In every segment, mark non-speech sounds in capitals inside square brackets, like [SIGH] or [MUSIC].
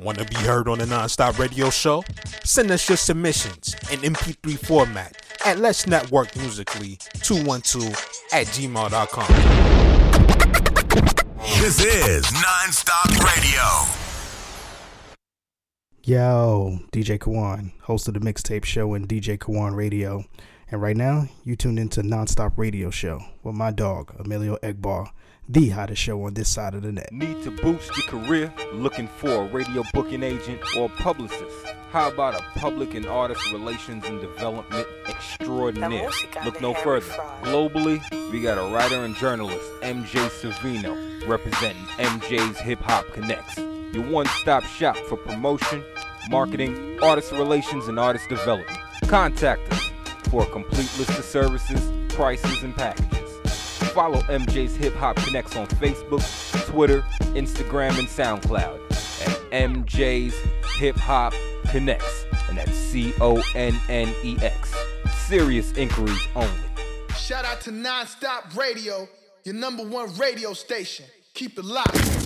Want to be heard on the Nonstop Radio Show? Send us your submissions in MP3 format at Let's Network Musically 212 at gmail.com. This is Nonstop Radio. Yo, DJ Kawon, host of the mixtape show and DJ Kawon Radio. And right now, you tuned into Nonstop Radio Show with my dog, Emilio Egbar the hottest show on this side of the net. Need to boost your career? Looking for a radio booking agent or publicist? How about a public and artist relations and development extraordinaire? Look no further. Globally, we got a writer and journalist, MJ Savino, representing MJ's Hip Hop Connects. Your one stop shop for promotion, marketing, artist relations, and artist development. Contact us for a complete list of services, prices, and packages. Follow MJ's Hip Hop Connects on Facebook, Twitter, Instagram, and SoundCloud at MJ's Hip Hop Connects, and that's C O N N E X. Serious inquiries only. Shout out to Nonstop Radio, your number one radio station. Keep it locked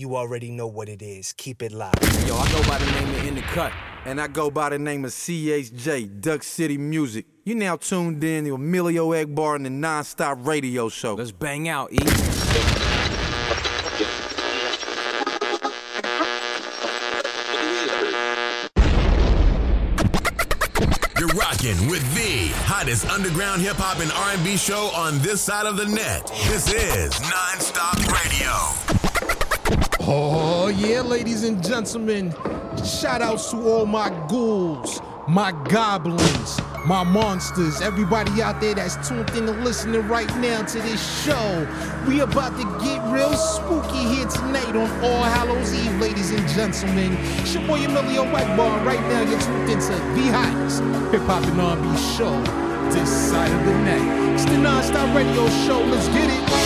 You already know what it is. Keep it locked. Yo, I go by the name of In the Cut, and I go by the name of CHJ, Duck City Music. You now tuned in to Emilio Egbar and the Nonstop Radio Show. Let's bang out, E. You're rocking with the hottest underground hip hop and R&B show on this side of the net. This is Nonstop Radio. Oh, yeah, ladies and gentlemen. Shout outs to all my ghouls, my goblins, my monsters, everybody out there that's tuned in and listening right now to this show. We about to get real spooky here tonight on All Hallows Eve, ladies and gentlemen. It's your boy Emilio Whiteball. Right now, you're tuned into the hottest hip hop and R&B show this side of the net. It's the Nonstop Radio Show. Let's get it.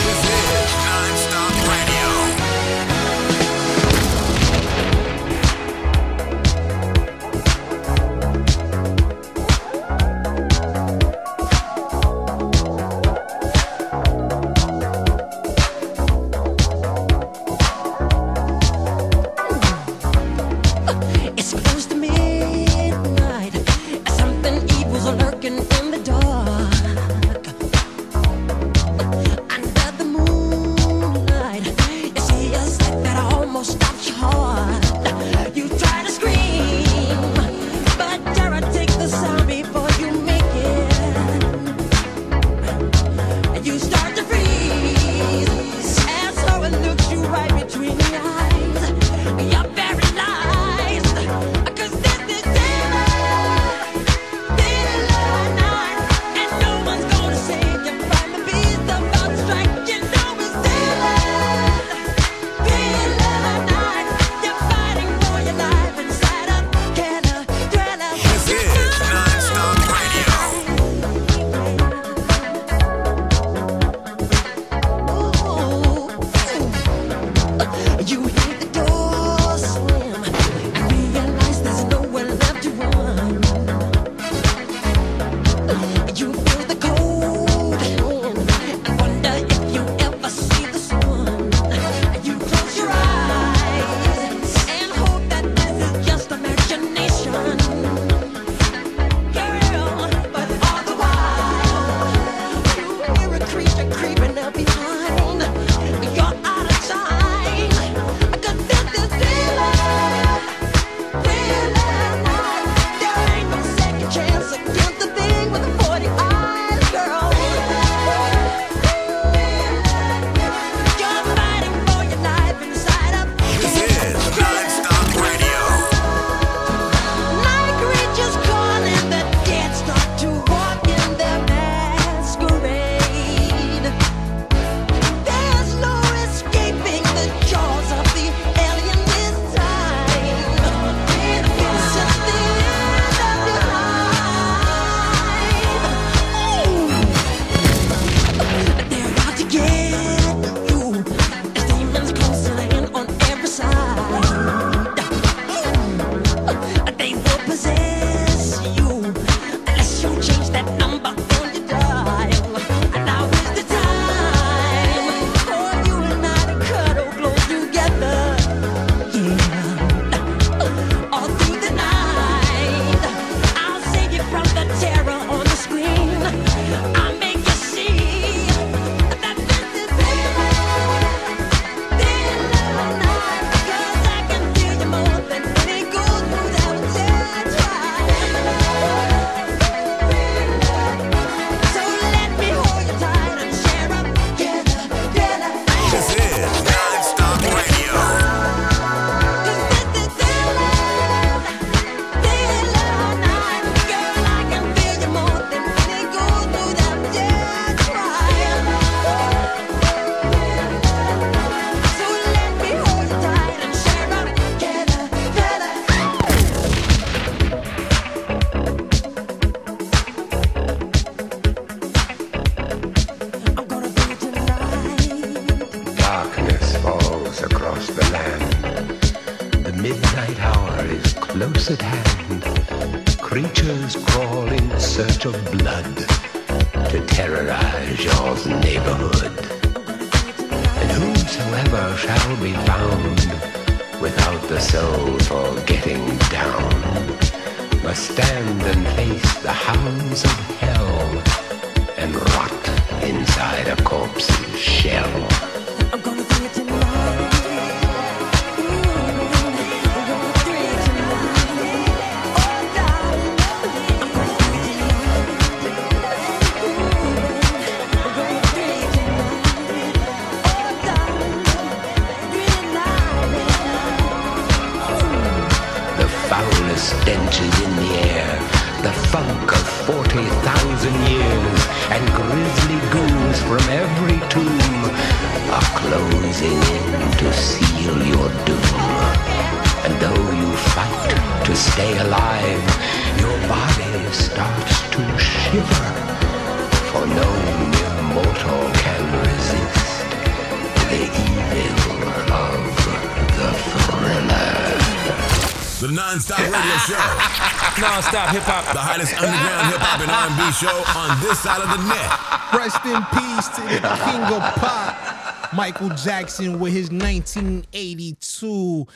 Non-stop hip hop. The hottest underground hip hop and R&B show on this side of the net. Rest in peace to the king of pop, Michael Jackson, with his 1982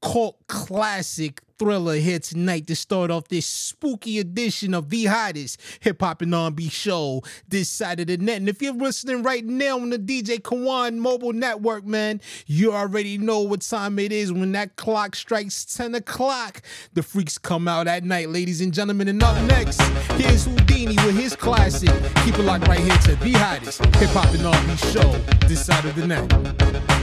cult classic thriller here tonight to start off this spooky edition of the hottest hip hop and R&B show this side of the net. And if you're listening right now on the DJ Kawon mobile network, man, you already know what time it is when that clock strikes 10 o'clock. The freaks come out at night, ladies and gentlemen. And up next, here's Whodini with his classic. Keep it locked right here to the hottest hip hop and R&B show this side of the net.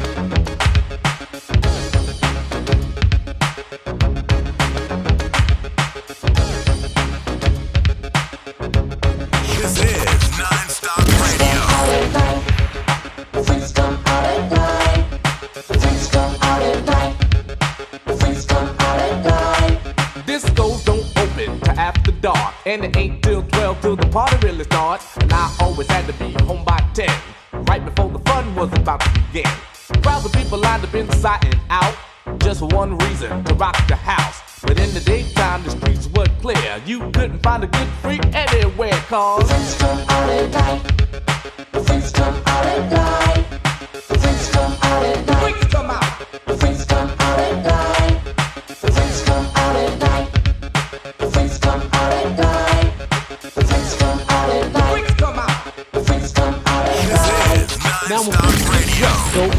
Dark, and it ain't till 12 till the party really starts. And I always had to be home by 10, right before the fun was about to begin. Crowds of people lined up inside and out, just for one reason to rock the house. But in the daytime, the streets were clear. You couldn't find a good freak anywhere, cause. The Freaks come out at night. The Freaks come out at night. The Freaks come out at night.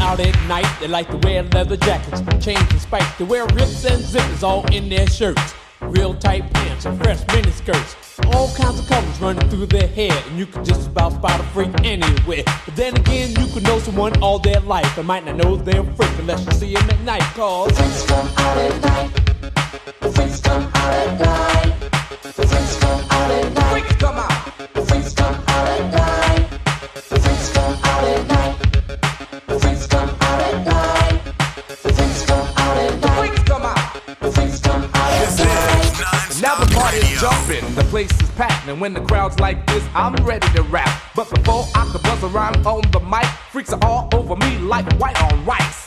Out at night, they like to wear leather jackets, chains and spikes. They wear rips and zippers all in their shirts. Real tight pants and fresh mini skirts. All kinds of colors running through their hair, and you can just about spot a freak anywhere. But then again, you could know someone all their life and might not know they're a freak unless you see them at night. Cause freaks come out at night. Freaks come out at night. Freaks come out at night. Freaks come out. Jumping, the place is packed, and when the crowd's like this, I'm ready to rap. But before I could buzz around on the mic, freaks are all over me like white on rice.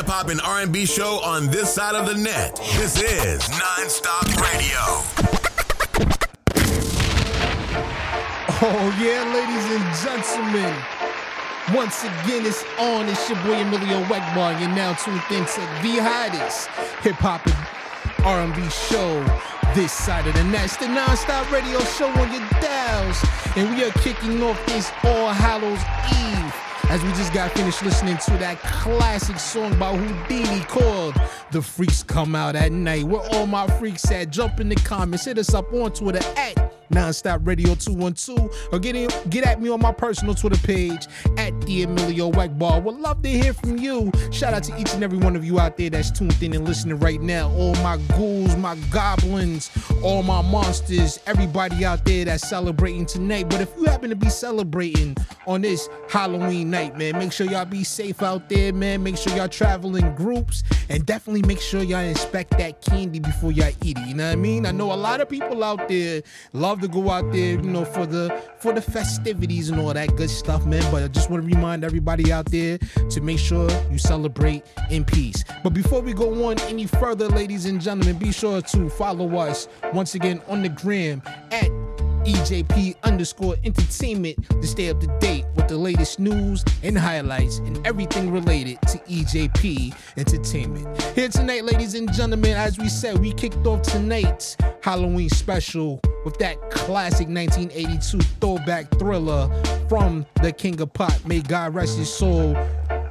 Hip hop and R&B show on this side of the net. This is Nonstop Radio. Oh yeah, ladies and gentlemen. Once again, it's on. It's your boy Emilio Egbar. You're now tuned into the hottest hip hop and R&B show this side of the net. It's the non-stop radio show on your dials, and we are kicking off this All Hallows Eve as we just got finished listening to that classic song by Whodini called The Freaks Come Out at Night. Where all my freaks at? Jump in the comments, hit us up on Twitter at Nonstop Radio 212 or get in, get at me on my personal Twitter page at the Emilio Egbar. Would love to hear from you. Shout out to each and every one of you out there that's tuned in and listening right now. All my ghouls, my goblins, all my monsters, everybody out there that's celebrating tonight. But if you happen to be celebrating on this Halloween night, man, make sure y'all be safe out there, man. Make sure y'all travel in groups and definitely make sure y'all inspect that candy before y'all eat it. You know what I mean? I know a lot of people out there love to go out there, you know, for the for the festivities and all that good stuff, man. But I just want to remind everybody out there to make sure you celebrate in peace. But before we go on any further, ladies and gentlemen, be sure to follow us once again on the gram at EJP underscore entertainment to stay up to date with the latest news and highlights and everything related to EJP entertainment. Here tonight, ladies and gentlemen, as we said, we kicked off tonight's Halloween special with that classic 1982 throwback thriller from the King of Pop. May God rest his soul.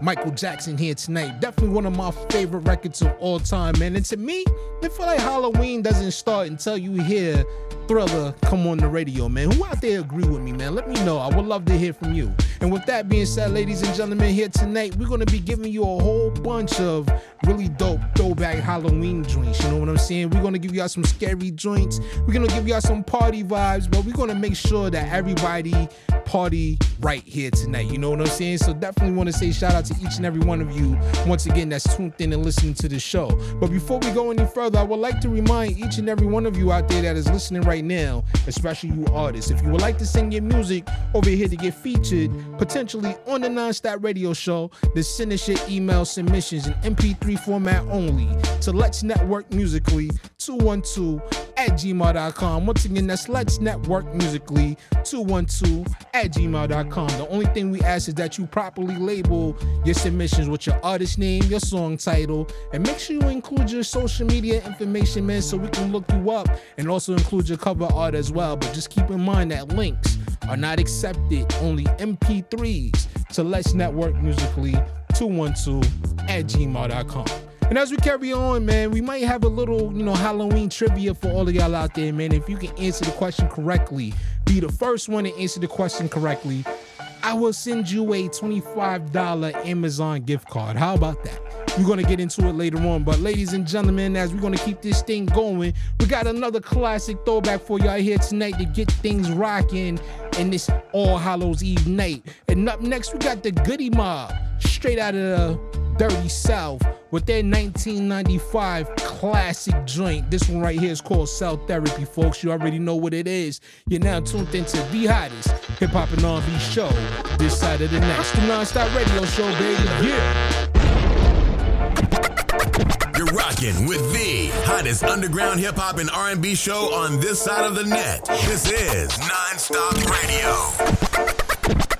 Michael Jackson here tonight. Definitely one of my favorite records of all time, man. And to me, I feel like Halloween doesn't start until you hear Thriller come on the radio, man. Who out there agree with me, man? Let me know. I would love to hear from you. And with that being said, ladies and gentlemen, here tonight, we're going to be giving you a whole bunch of really dope throwback Halloween joints. You know what I'm saying? We're going to give y'all some scary joints. We're going to give y'all some party vibes, but we're going to make sure that everybody party right here tonight. You know what I'm saying? So definitely want to say shout out to each and every one of you once again that's tuned in and listening to the show. But before we go any further, I would like to remind each and every one of you out there that is listening right now, especially you artists, if you would like to sing your music over here to get featured potentially on the Nonstop Radio Show, then send us your email submissions in MP3 format only. To Let's Network Musically 212 at gmail.com. Once again, that's Let's Network Musically 212 at gmail.com. The only thing we ask is that you properly label your submissions with your artist name, your song title, and make sure you include your social media information, man, so we can look you up and also include your cover art as well. But just keep in mind that links are not accepted, only MP3s to Let's Network Musically 212 at gmail.com. And as we carry on, man, we might have a little, you know, Halloween trivia for all of y'all out there, man. If you can answer the question correctly, be the first one to answer the question correctly, I will send you a $25 Amazon gift card. How about that? We're going to get into it later on. But, ladies and gentlemen, as we're going to keep this thing going, we got another classic throwback for y'all here tonight to get things rocking in this All Hallows Eve night. And up next, we got the Goodie Mob, straight out of the Dirty South with their 1995 classic joint. This one right here is called Cell Therapy, folks. You already know what it is. You're now tuned into the hottest hip hop and R&B show this side of the next. The non-stop radio show, baby. Yeah. You're rocking with the hottest underground hip hop and R&B show on this side of the net. This is Non-Stop Radio.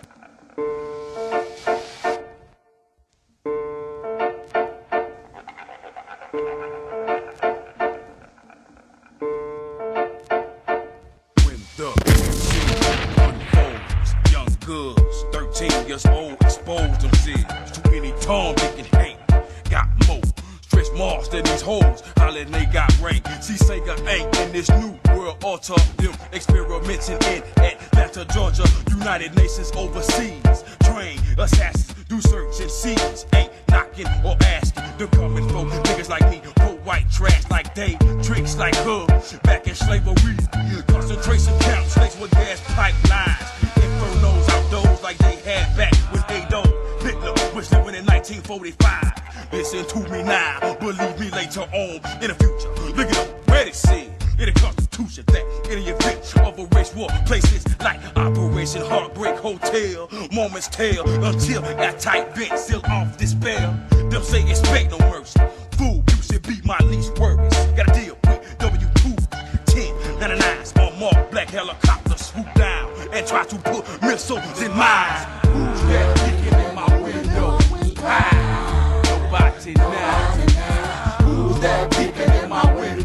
Them experimenting in Atlanta, Georgia, United Nations overseas. Train assassins, do search and seize. Ain't knocking or asking. They're coming for niggas like me. white trash like they, tricks like her. Back in slavery, concentration camps, snakes with gas pipelines. Infernos outdoors like they had back when they don't. Hitler was living in 1945. Listen to me now, believe me later on in the future. Look it up, ready, said in the Constitution that in the event of a race war, places like Operation Heartbreak Hotel, moments tell until that tight vent still off this bell. Them say expect no mercy. Fool, you should be my least worries. Gotta deal with W2 1099s on mark black helicopters swoop down and try to put missiles in mines. Who's that kicking in my window? Nobody now. Who's that peeking in my window?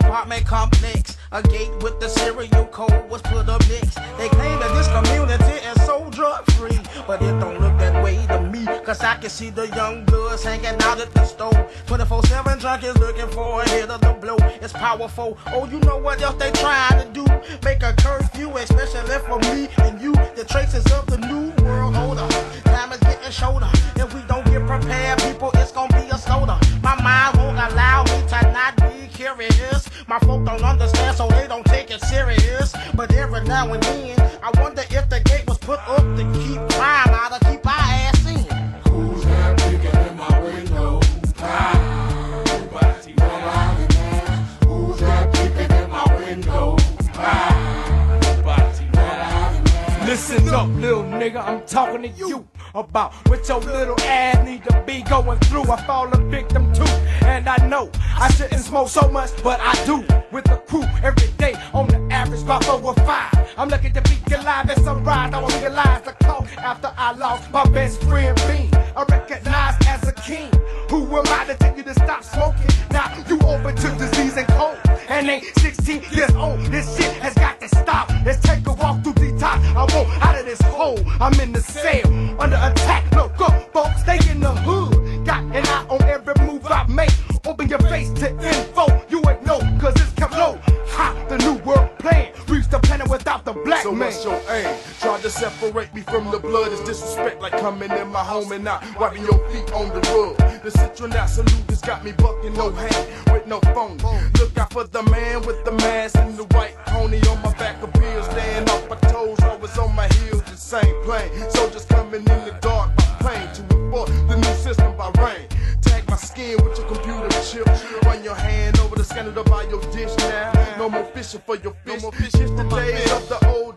Apartment complex. A gate with the serial code was put up next. They claim that this community is so drug free, but it don't look that way to me. Cause I can see the young bloods hanging out at the store. 24 7 junkies looking for a hit of the blow. It's powerful. Oh, you know what else they trying to do? Make a curfew, especially for me and you. The traces of the new world order. Time is getting shorter. If we don't get prepared, people, it's gonna be a slaughter. My mind be curious. My folk don't understand, so they don't take it serious. But every now and then, I wonder if the gate was put up to keep crime out or keep our ass in. Who's that peeking in my window? Ah, nobody now. Who's that peeking in my window? Ah, nobody now. Listen up, little nigga, I'm talking to you about what your little ass need to be going through. I fall a victim too, and I know I shouldn't smoke so much, but I do. With the crew every day, on the average about over five. I'm lucky to be alive at sunrise. I won't realize the call after I lost my best friend Bean. I recognize as a king. Who am I to tell you to stop smoking? Now you open to disease and cold, and ain't 16 years old. This shit has got to stop. Let's take a walk through the top. I won't out of this hole. I'm in the cell under attack. No up, folks, they in the hood. Got an eye on every move I make. Open your face to info. You ain't know, cause it's come low. Ha, the new world plan. Reach the planet without the black So man. what's your aim? Tried to separate me from the blood It's disrespect like coming in my home and not wiping your feet on the rug. The citronal salute has got me bucking no hand with no phone. Look out for the man with the mask and the white pony on my back of bills. Staying off my toes, always on my heels, the same plane. Soldiers in the dark by plane to report the new system by rain. Tag my skin with your computer chip. Run your hand over the scanner to buy your dish now. No more fishing for your fish. It's the days of the old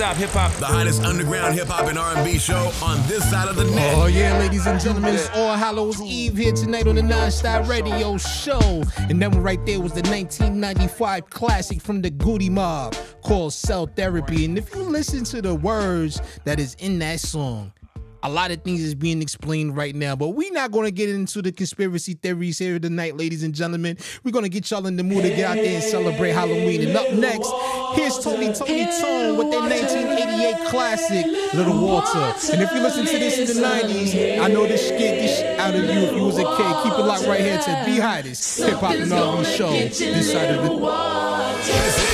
Non-stop hip hop. The hottest underground hip hop and R&B show on this side of the net. Oh yeah, ladies and gentlemen, it's All Hallows Eve here tonight on the Non-Stop Radio Show. And that one right there was the 1995 classic from the Goodie Mob called Cell Therapy. And if you listen to the words that is in that song, a lot of things is being explained right now, but we're not going to get into the conspiracy theories here tonight, ladies and gentlemen. We're going to get y'all in the mood to get out there and celebrate Halloween. And up next, here's Tony Toni Toné with their 1988 classic, Little Walter. And if you listen to this in the 90s, I know this scared this out of you if you was a kid. Keep it locked right here to the hottest hip hop and R&B show this side of the.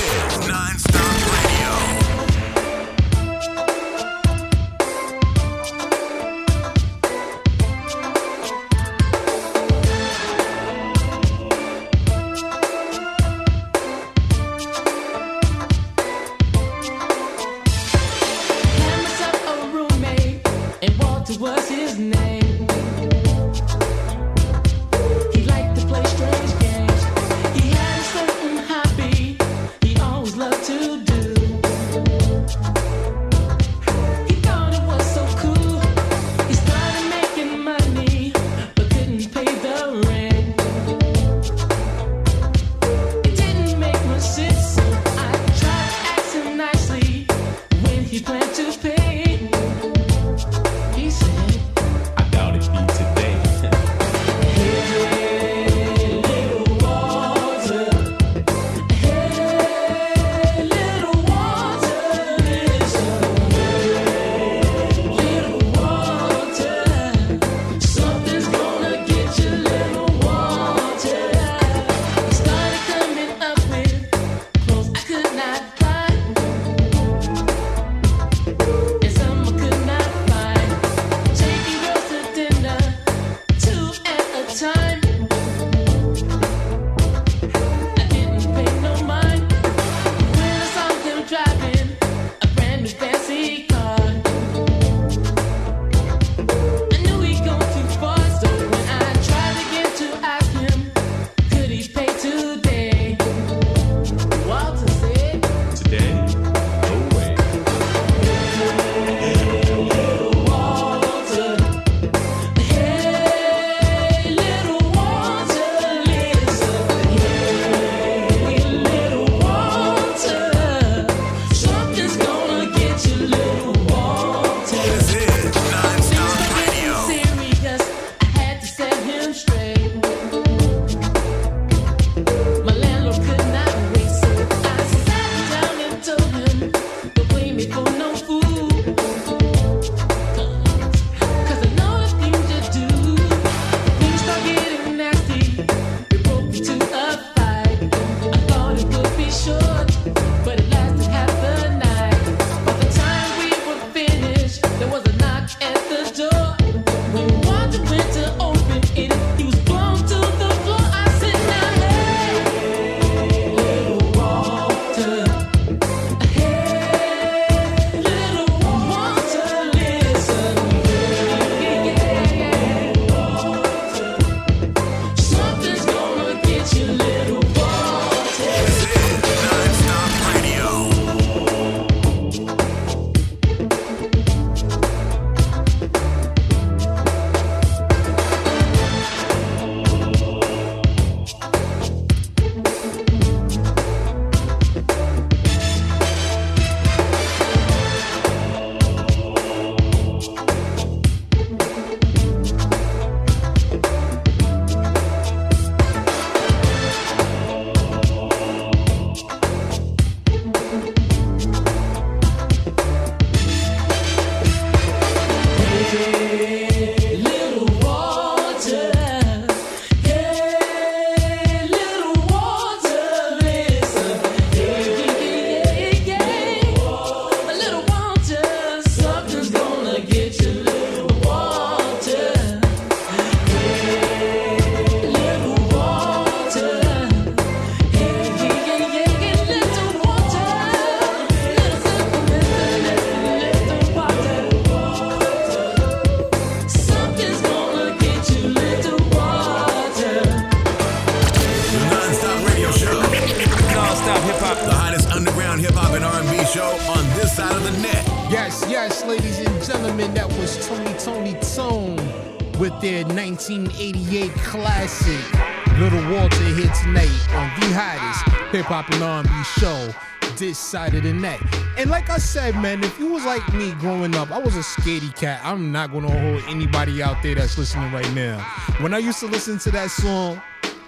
Hip hop and R&B show this side of the net. And like I said, man, if you was like me growing up, I was a skatey cat. I'm not gonna hold anybody out there that's listening right now. When I used to listen to that song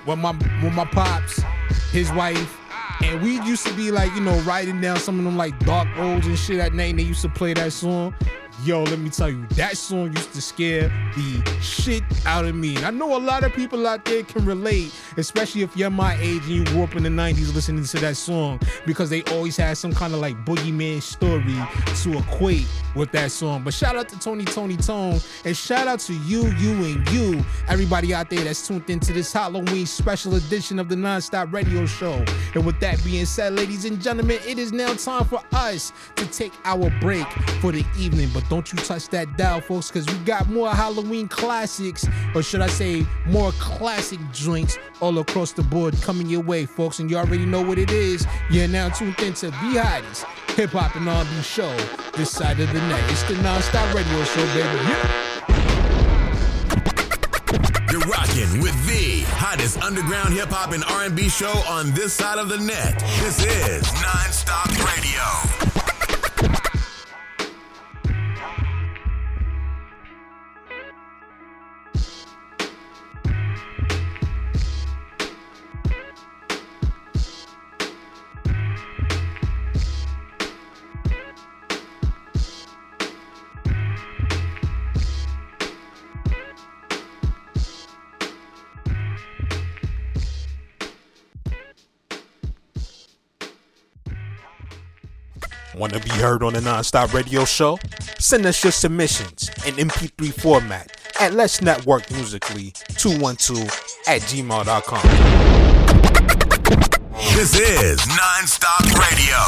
with my with my pops, his wife, and we used to be like, you know, writing down some of them like dark roads and shit at night, and they used to play that song. Yo, let me tell you, that song used to scare the shit out of me. And I know a lot of people out there can relate, especially if you're my age and you grew up in the 90s listening to that song, because they always had some kind of like boogeyman story to equate with that song. But shout out to Tony Toni Toné, and shout out to you, you, and you, everybody out there that's tuned into this Halloween special edition of the Nonstop Radio Show. And with that being said, ladies and gentlemen, it is now time for us to take our break for the evening. But don't you touch that dial, folks, because we got more Halloween classics, or should I say, more classic joints all across the board coming your way, folks. And you already know what it is. You're now tuned into the hottest hip hop and R&B show this side of the net. It's the Nonstop Radio Show, baby. Yeah. You're rocking with the hottest underground hip hop and R&B show on this side of the net. This is Nonstop Radio. Want to be heard on the Nonstop Radio Show? Send us your submissions in MP3 format at Let's Network Musically 212 at gmail.com. This is Nonstop Radio.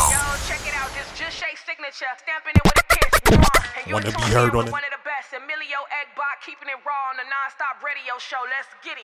Want to be heard on the One of the best, Emilio Egbar, keeping it raw on the non-stop radio show. Let's get it.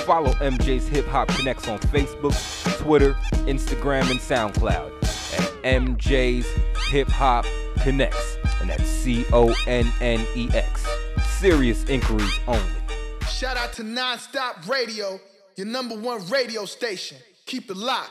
Follow MJ's Hip Hop Connects on Facebook, Twitter, Instagram, and SoundCloud at MJ's Hip Hop Connects, and that's C O N N E X. Serious inquiries only. Shout out to Nonstop Radio, your number one radio station. Keep it locked.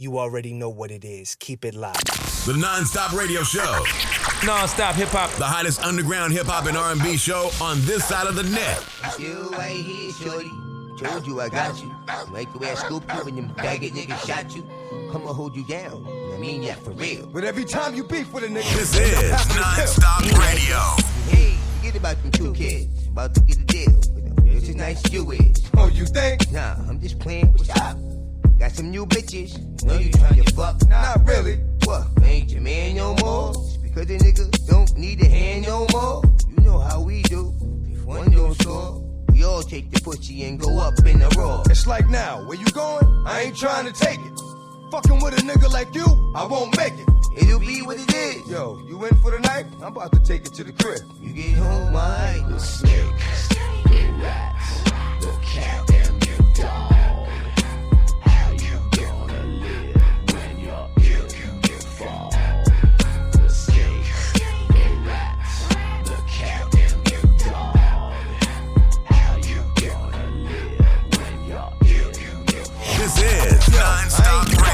You already know what it is. Keep it locked. The Nonstop Radio Show. Nonstop hip hop. The hottest underground hip hop and R&B show on this side of the net. You right here, shorty. Told you I got you. Like the way I scooped you when them faggot niggas shot you. I'ma hold you down. I mean that for real. But every time you beef with a nigga, This is Nonstop Radio. Hey, forget about them two kids. About to get a deal. with them. This is nice you is. Oh, you think? Nah, I'm just playing. What's up? Got some new bitches. Know you trying to fuck? Not really. What? Ain't your man no more? Just because the nigga don't need a hand no more? You know how we do. If one don't score, we all take the pussy and go up in the raw. It's like now, where you going? I ain't trying to take it. Fucking with a nigga like you, I won't make it. It'll be what it is. Yo, you in for the night? I'm about to take it to the crib. You get home, I the snakes, the rats, the cat, and the dog.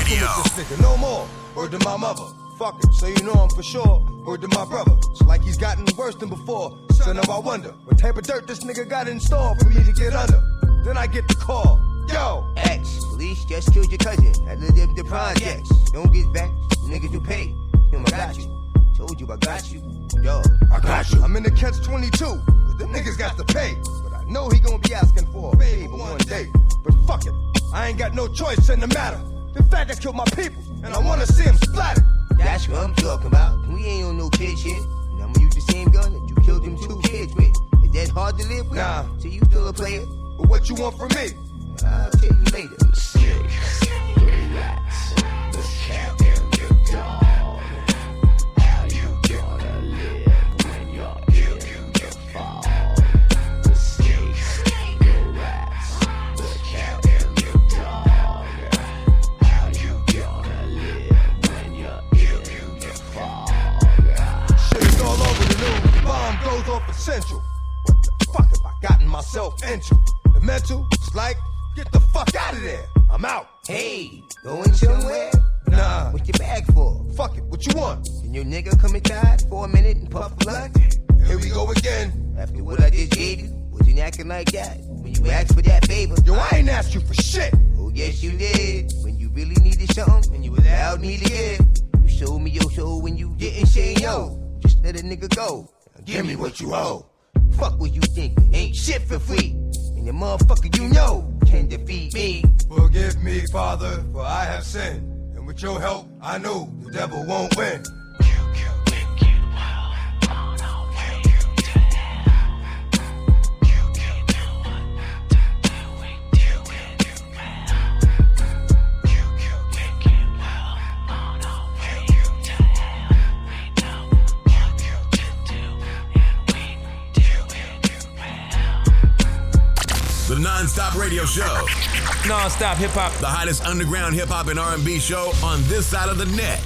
Radio. This nigga no more. Word to my mother. Fuck it, so you know I'm for sure. Word to my brother. It's like he's gotten worse than before. Son of I wonder what type of dirt this nigga got in store for me to get under. Then I get the call. Yo, X, police just killed your cousin. I lived in the projects. Don't get back, niggas you pay. Yo, I got you. Told you I got you. Yo, I got you. I'm in the catch 22, cause them niggas got to pay. But I know he gonna be asking for a favor one day. But fuck it, I ain't got no choice in the matter. The fact I killed my people, and I wanna see him splattered. That's what I'm talking about. We ain't on no kid shit. And I'ma use the same gun that you killed them two kids with. Is that hard to live with? Nah. So you still a player? But what you want from me? I'll tell you later. Shit hottest underground hip hop and R&B show on this side of the net.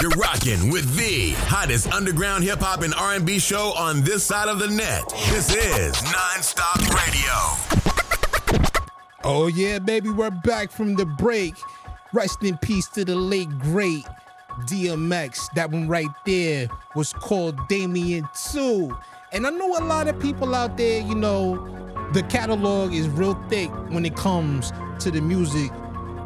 You're rocking with the hottest underground hip hop and R&B show on this side of the net. This is non-stop radio. Oh yeah, baby, we're back from the break. Rest in peace to the late great DMX. That one right there was called Damien 2. And I know a lot of people out there, you know, the catalog is real thick when it comes to the music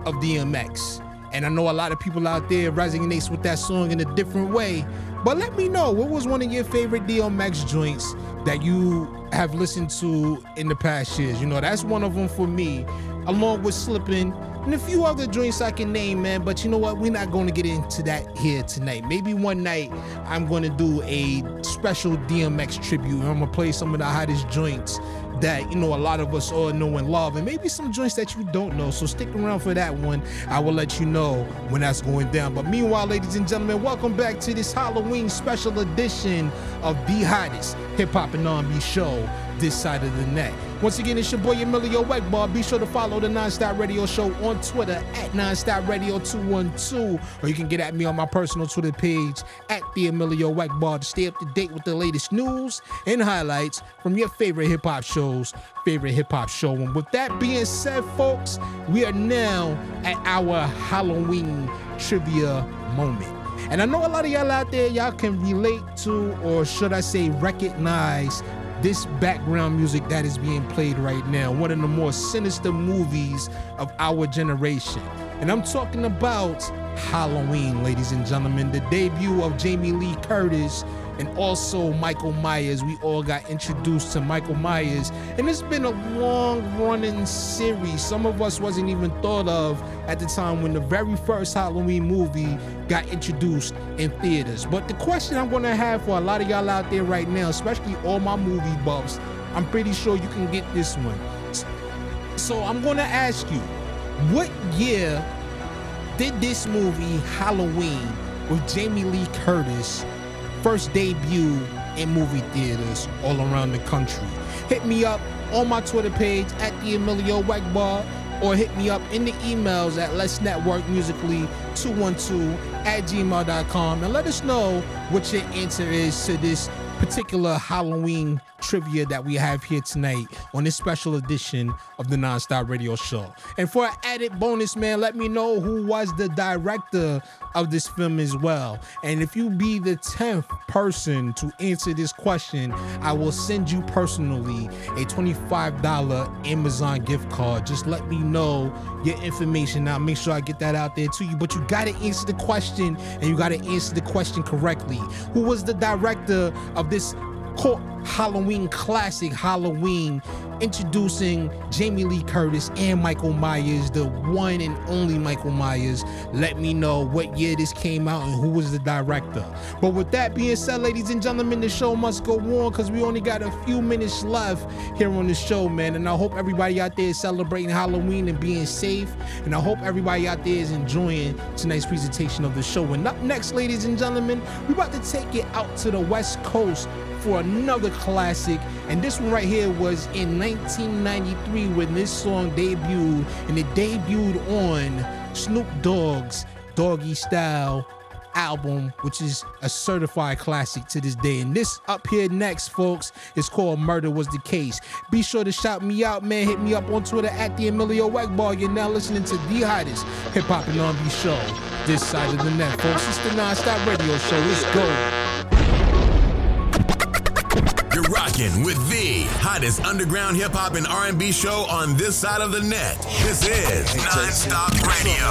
of DMX. And I know a lot of people out there resonates with that song in a different way. But let me know what was one of your favorite DMX joints that you have listened to in the past years. You know, that's one of them for me, along with Slippin' and a few other joints I can name, man. But you know what? We're not going to get into that here tonight. Maybe one night I'm going to do a special DMX tribute. I'm going to play some of the hottest joints that you know a lot of us all know and love, and maybe some joints that you don't know. So stick around for that one. I will let you know when that's going down. But meanwhile, ladies and gentlemen, welcome back to this Halloween special edition of the hottest hip hop and R&B show this side of the net. Once again, it's your boy Emilio Egbar. Be sure to follow the Nonstop Radio Show on Twitter at Nonstop Radio 212, or you can get at me on my personal Twitter page at the Emilio Egbar to stay up to date with the latest news and highlights from your favorite hip hop shows, favorite hip hop show. And with that being said, folks, we are now at our Halloween trivia moment. And I know a lot of y'all out there, y'all can relate to, or should I say, recognize this background music that is being played right now. One of the more sinister movies of our generation. And I'm talking about Halloween, ladies and gentlemen, the debut of Jamie Lee Curtis and also Michael Myers. We all got introduced to Michael Myers, and it's been a long running series. Some of us wasn't even thought of at the time when the very first Halloween movie got introduced in theaters. But the question I'm gonna have for a lot of y'all out there right now, especially all my movie buffs, I'm pretty sure you can get this one. So I'm gonna ask you, what year did this movie Halloween with Jamie Lee Curtis first debut in movie theaters all around the country? Hit me up on my Twitter page at the Emilio Egbar. or hit me up in the emails at Let's Network Musically 212 at gmail.com and let us know what your answer is to this particular Halloween trivia that we have here tonight on this special edition of the Nonstop Radio Show. And for an added bonus, man, let me know who was the director of this film as well. And if you be the 10th person to answer this question, I will send you personally a $25 Amazon gift card. Just let me know your information. I'll make sure I get that out there to you. But you got to answer the question and you got to answer the question correctly. Who was the director of this Halloween classic Halloween, introducing Jamie Lee Curtis and Michael Myers, the one and only Michael Myers. Let me know what year this came out and who was the director. But with that being said, ladies and gentlemen, the show must go on because we only got a few minutes left here on the show, man. And I hope everybody out there is celebrating Halloween and being safe. And I hope everybody out there is enjoying tonight's presentation of the show. And up next, ladies and gentlemen, we're about to take it out to the West Coast for another classic. And this one right here was in 1993 when this song debuted, and it debuted on Snoop Dogg's Doggystyle album, which is a certified classic to this day. And this up here next, folks, is called Murder Was the Case. Be sure to shout me out, man. Hit me up on Twitter at the Emilio Egbar. You're now listening to the hottest hip hop and R&B show this side of the net, folks. It's the non-stop radio show. Let's go. You're rocking with the hottest underground hip hop and R&B show on this side of the net. This is Nonstop Radio.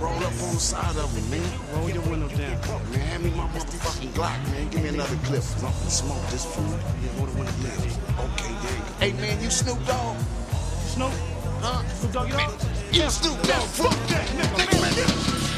Roll up on the side of him, man. Roll your window down. Man, hand me my motherfucking Glock, man. Give me another clip. Smoke, smoke this food. Yeah, roll the window down. Okay, there you go. Hey, man, you Snoop Dogg? Snoop? Huh? Snoop Dogg, you You Snoop Dogg. Fuck that, nigga, man.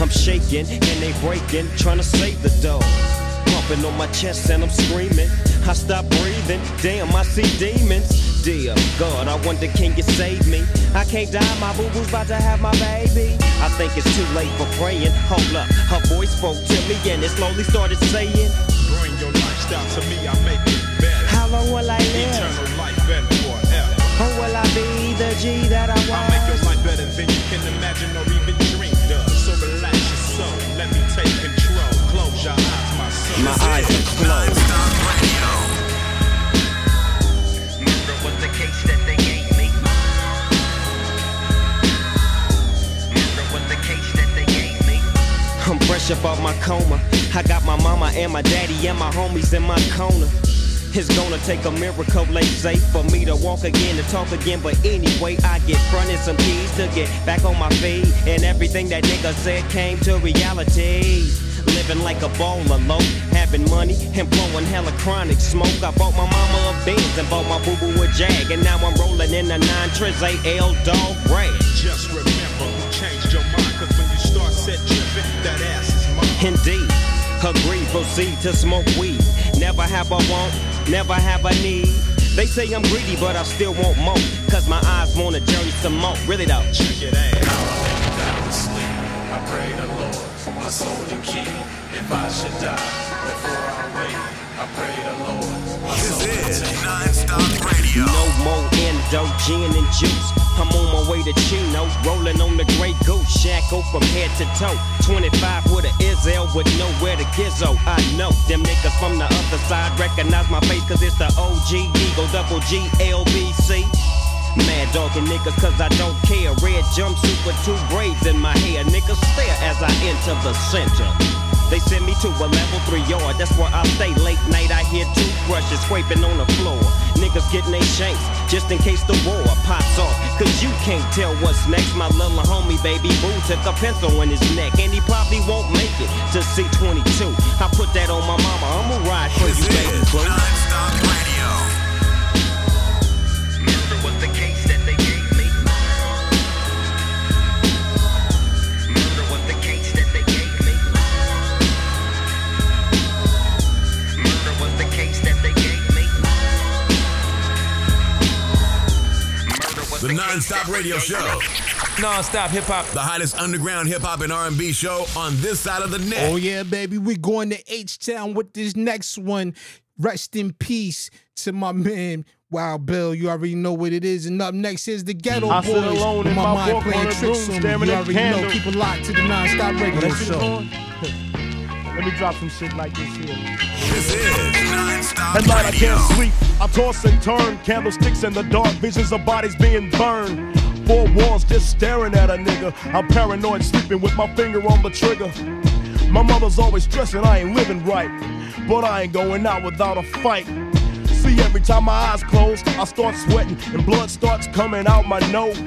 I'm shaking and they breaking, trying to save the dough. Pumping on my chest and I'm screaming. I stop breathing, damn, I see demons. Dear God, I wonder can you save me? I can't die, my boo boo's about to have my baby. I think it's too late for praying. Hold up, her voice spoke to me and it slowly started saying, Bring your lifestyle to me, I make it better. How long will I live? Eternal life better forever. Or will I be the G that I was? I'll make your life better than you can imagine or even dreamed of. Let me take control. Close your eyes, my soul. My eyes are closed. Murder was the case that they gave me. Murder was the case that they gave me. I'm fresh up off my coma. I got my mama and my daddy and my homies in my corner. It's gonna take a miracle, say, for me to walk again and talk again. But anyway, I get fronted some keys to get back on my feet. And everything that nigga said came to reality. Living like a baller low, having money and blowing hella chronic smoke. I bought my mama a Benz and bought my boo boo a Jag. And now I'm rolling in a 9 Triz AL dog rag. Just remember who changed your mind. Cause when you start set tripping, that ass is mine. Indeed, agree, proceed to smoke weed. Never have a want, never have a need. They say I'm greedy, but I still want more. Cause my eyes wanna journey some more. Really though. Check it out. Down to sleep, I pray the Lord for my soul to keep. If I should die before I wake, I pray the Lord. my soul to This is take. Nonstop Radio. No more endo, gin and juice. I'm on my way to Chino, rolling on the Grey Goose. Shackle from head to toe. 25 with a Izzel with nowhere to gizzo. I know them niggas from the other side recognize my face cause it's the OG Eagle Double G LBC. Mad dogging niggas cause I don't care. Red jumpsuit with two braids in my hair. Niggas stare as I enter the center. They send me to a level three yard, that's where I stay. Late night, I hear toothbrushes scraping on the floor. Niggas getting they shanks, just in case the war pops off. Cause you can't tell what's next. My little homie, baby boo, took a pencil in his neck. And he probably won't make it to C22. I put that on my mama, I'ma ride for you, baby boo. Non-stop radio show. Non-stop hip hop. The hottest underground hip hop and R&B show on this side of the net. Oh yeah, baby, we going to H Town with this next one. Rest in peace to my man. Wow, Bill, you already know what it is. And up next is the Geto I Boys. sit alone in my, my mind playing tricks on me. You at already know. Keep it locked to the non-stop radio show. [LAUGHS] Let me drop some shit like this here. This is Non-Stop At night I can't sleep. I toss and turn, candlesticks in the dark, visions of bodies being burned. Four walls just staring at a nigga. I'm paranoid, sleeping with my finger on the trigger. My mother's always stressing I ain't living right, but I ain't going out without a fight. See, every time my eyes close, I start sweating and blood starts coming out my nose.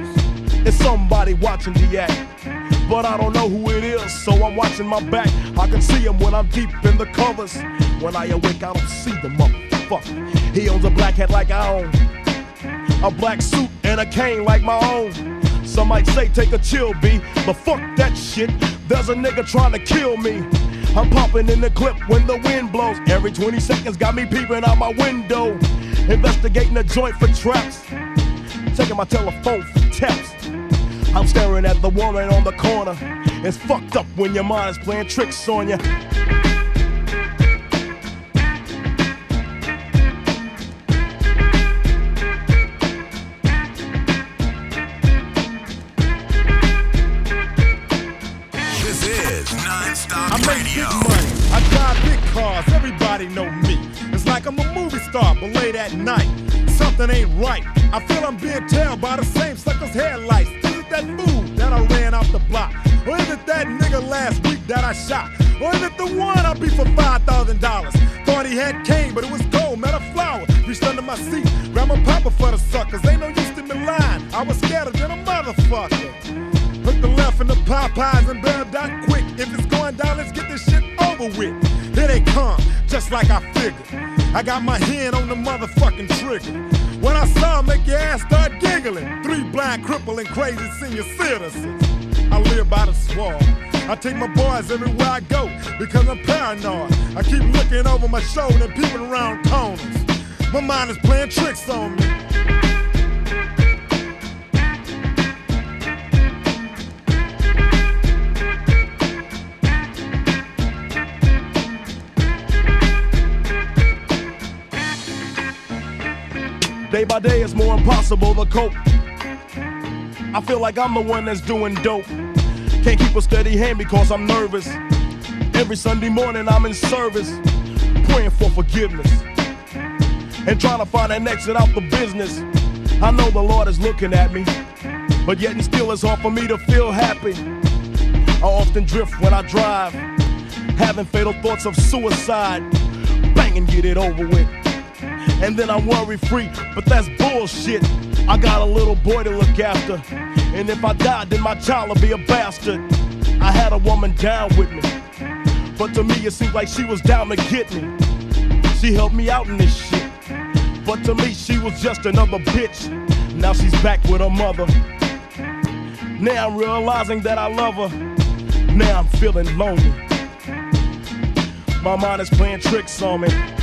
It's somebody watching the act, but I don't know who it is, so I'm watching my back. I can see him when I'm deep in the covers. When I awake, I don't see the motherfucker. He owns a black hat like I own, a black suit and a cane like my own. Some might say take a chill, B, but fuck that shit. There's a nigga trying to kill me. I'm popping in the clip when the wind blows. Every 20 seconds got me peeping out my window. Investigating the joint for traps. Taking my telephone for taps. I'm staring at the woman on the corner. It's fucked up when your mind is playing tricks on you. This is Non-Stop I make Radio. big money. I drive big cars. Everybody know me. It's like I'm a movie star, but late at night, something ain't right. I feel I'm being tailed by the same sucker's headlights. Last week that I shot? Or is it the one I beat for five thousand dollars? Thought he had cane, but it was gold, met a flower. Reached under my seat, grabbed my papa for the suckers. Ain't no use to me lying. I was scared than a motherfucker. Hook the left in the Popeyes and bail down quick. If it's going down, let's get this shit over with. Here they come, just like I figured. I got my hand on the motherfucking trigger. When I saw 'em, make your ass start giggling. Three blind, crippling, crazy senior citizens. I live by the swamp. I take my boys everywhere I go because I'm paranoid. I keep looking over my shoulder and peeping around corners. My mind is playing tricks on me. Day by day, it's more impossible to cope. I feel like I'm the one that's doing dope. Can't keep a steady hand because I'm nervous. Every Sunday morning, I'm in service, praying for forgiveness and trying to find an exit out the business. I know the Lord is looking at me, but yet and still, it's hard for me to feel happy. I often drift when I drive, having fatal thoughts of suicide. Bang and get it over with and then I'm worry free. But that's bullshit. I got a little boy to look after, and if I die, then my child will be a bastard. I had a woman down with me, but to me it seemed like she was down to get me. She helped me out in this shit, but to me she was just another bitch. Now she's back with her mother. Now I'm realizing that I love her. Now I'm feeling lonely. My mind is playing tricks on me.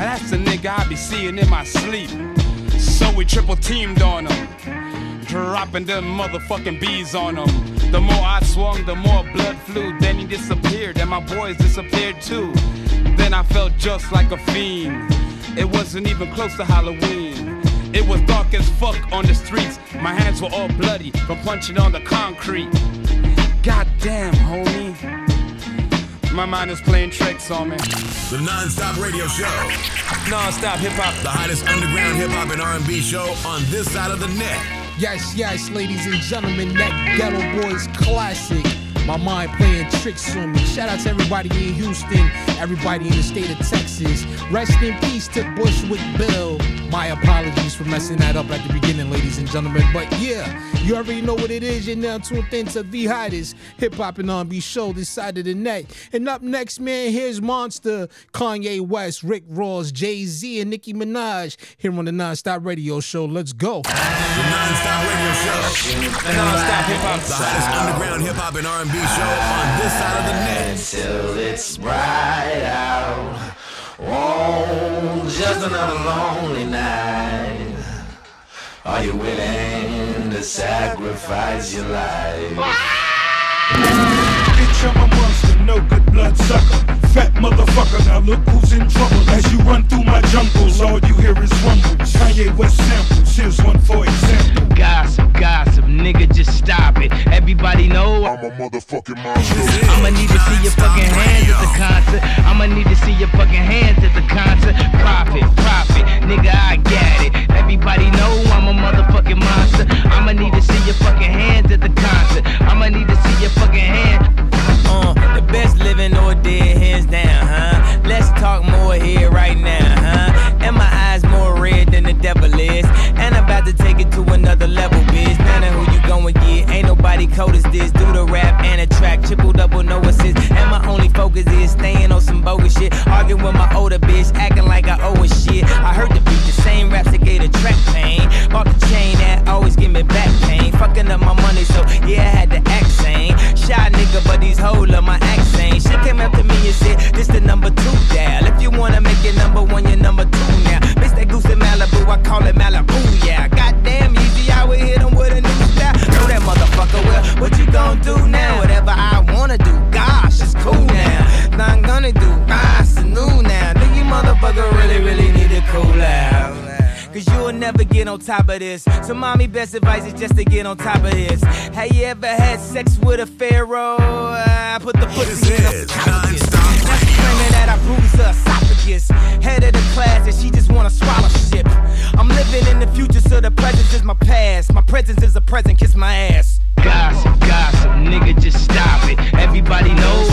Now that's the nigga I be seeing in my sleep. So we triple teamed on him, dropping them motherfucking bees on him. The more I swung, the more blood flew. Then he disappeared, and my boys disappeared too. Then I felt just like a fiend. It wasn't even close to Halloween. It was dark as fuck on the streets. My hands were all bloody from punching on the concrete. Goddamn, homie. My mind is playing tricks on me. The non-stop radio show. Non-stop hip hop. The hottest underground hip hop and R&B show on this side of the net. Yes, yes, ladies and gentlemen, that Geto Boys classic. My mind playing tricks on me. Shout out to everybody in Houston, everybody in the state of Texas. Rest in peace to Bushwick Bill. My apologies for messing that up at the beginning, ladies and gentlemen. But yeah, you already know what it is. You're now tuned in to the hottest hip hop and R&B show this side of the net. And up next, man, here's Monster, Kanye West, Rick Ross, Jay Z, and Nicki Minaj here on the Nonstop Radio Show. Let's go. The Non-Stop Radio Show. The Non-Stop Hip Hop The hottest underground hip hop and R&B show on this side of the net. Until it's bright out. Oh, just another lonely night. Are you willing to sacrifice your life? Bitch, I'm a monster, no good blood sucker. Fat motherfucker, now look who's in trouble. As you run through my jungles, all you hear is rumbles. Kanye West samples, here's one for example. Gossip, gossip, nigga, just stop it. Everybody know I'm a motherfucking monster. I'ma need to see your fucking hands at the concert. I'ma need to see your fucking hands at the concert. Profit, profit, nigga, I got it. Everybody know I'm a motherfucking monster. I'ma need to see your fucking hands at the concert. I'ma need to see your fucking hands. Uh, the best living or dead, hands down, huh? Let's talk more here right now, huh? Of this. So, mommy, best advice is just to get on top of this. Have you ever had sex with a pharaoh? I put the pussy in a esophagus. Now she claiming that I bruised her esophagus. Head of the class and she just wanna swallow shit. I'm living in the future, so the present is my past. My presence is a present, kiss my ass. Gossip, gossip, nigga, just stop it. Everybody know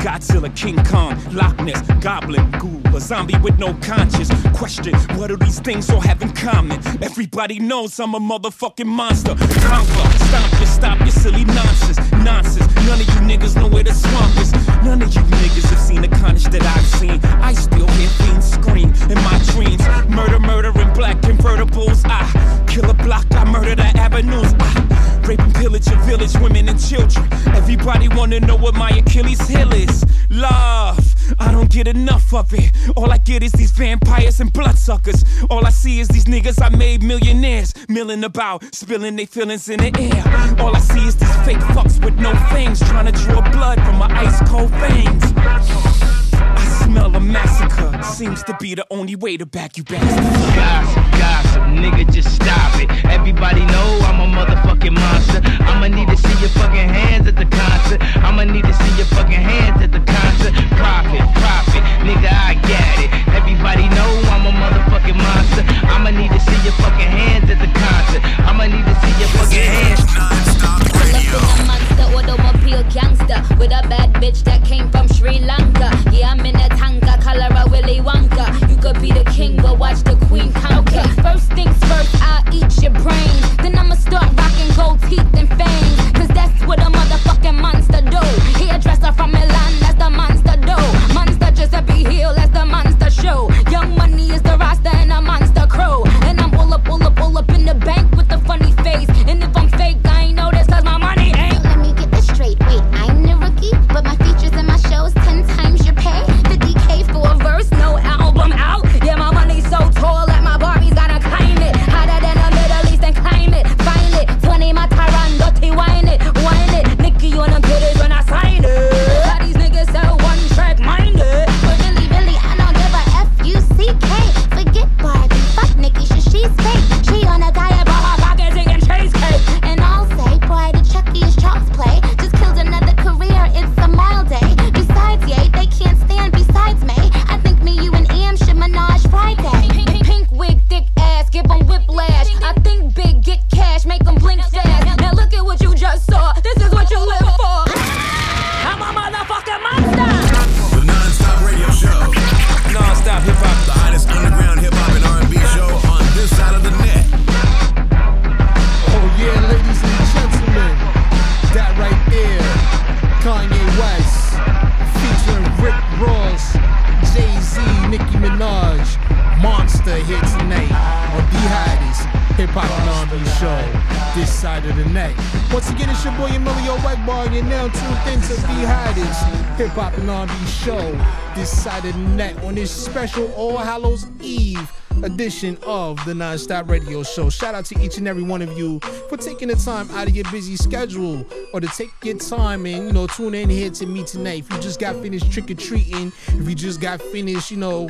Godzilla, King Kong, Loch Ness, Goblin, Ghoul, a zombie with no conscience. Question, what do these things all have in common? Everybody knows I'm a motherfucking monster. Conquer, stomp you, stop your silly nonsense. Nonsense, none of you niggas know where the swamp is. None of you niggas have seen the carnage that I've seen. I still hear fiends scream in my dreams. Murder, murder in black convertibles. I ah, kill a block, I murder the avenues. I rape and pillage a village, women and children. Everybody wanna know what my Achilles heel is. Love, I don't get enough of it. All I get is these vampires and bloodsuckers. All I see is these niggas I made millionaires, milling about, spilling their feelings in the air. All I see is these fake fucks with no fangs, trying to draw blood from my ice cold veins. I smell a massacre. Seems to be the only way to back you bastards. Gossip, gossip, nigga, just stop it. Everybody know I'm a motherfucking monster. I'ma need to see your fucking hands at the concert. I'ma need to see your fucking hands at the concert. Profit, profit, nigga, I got it. Everybody know I'm a motherfucking monster. I'ma need to see your fucking hands at the concert. I'ma need to see your fucking hands. a monster, automobile gangster with a bad bitch that came from Sri Lanka. Yeah, I'm in a Willy Wonka. You could be the king, but watch the queen conquer. Okay, first things first, I'll eat your brain. Then I'ma start rocking gold teeth and fangs. Cause that's what a motherfucking monster do. He a dresser from Milan, that's the monster do. Monster Giuseppe Hill, that's the monster show. Young money is the roster and a monster crew. And I'm all up, all up, all up in the bank with the funny face. And if I'm fake, I ain't noticed. Hallows Eve edition of the Nonstop Radio Show. Shout out to each and every one of you for taking the time out of your busy schedule or to take your time and, you know, tune in here to me tonight. If you just got finished trick or treating, if you just got finished, you know,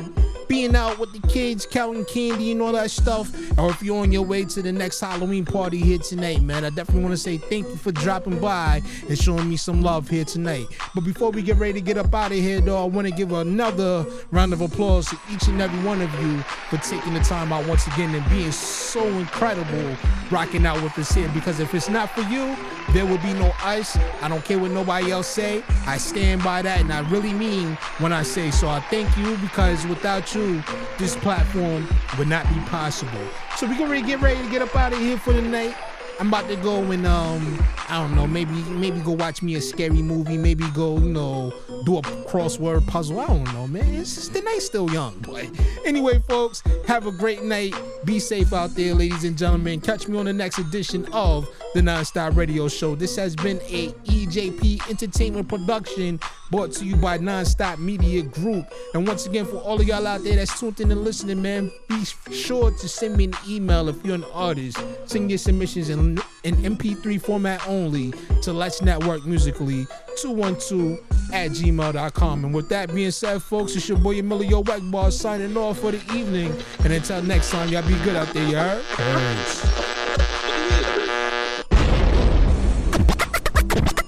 being out with the kids, counting candy and all that stuff, or if you're on your way to the next Halloween party here tonight, man, I definitely want to say thank you for dropping by and showing me some love here tonight. But before we get ready to get up out of here, though, I want to give another round of applause to each and every one of you for taking the time out once again and being so incredible rocking out with us here. Because if it's not for you, there will be no ice. I don't care what nobody else say. I stand by that, and I really mean when I say so. I thank you because without you, this platform would not be possible. So we can really get ready to get up out of here for the night. I'm about to go and um I don't know maybe maybe go watch me a scary movie maybe go you know do a crossword puzzle. I don't know man. It's just, the night's still young but [LAUGHS] anyway folks have a great night. Be safe out there ladies and gentlemen. Catch me on the next edition of the Nonstop Radio Show this has been a EJP Entertainment production brought to you by Nonstop Media Group and once again for all of y'all out there that's tuned in and listening man be sure to send me an email if you're an artist send your submissions in in MP3 format only to Let's Network Musically 212 at gmail.com. And with that being said, folks, it's your boy Emilio Egbar signing off for the evening. And until next time, y'all be good out there, y'all. Peace.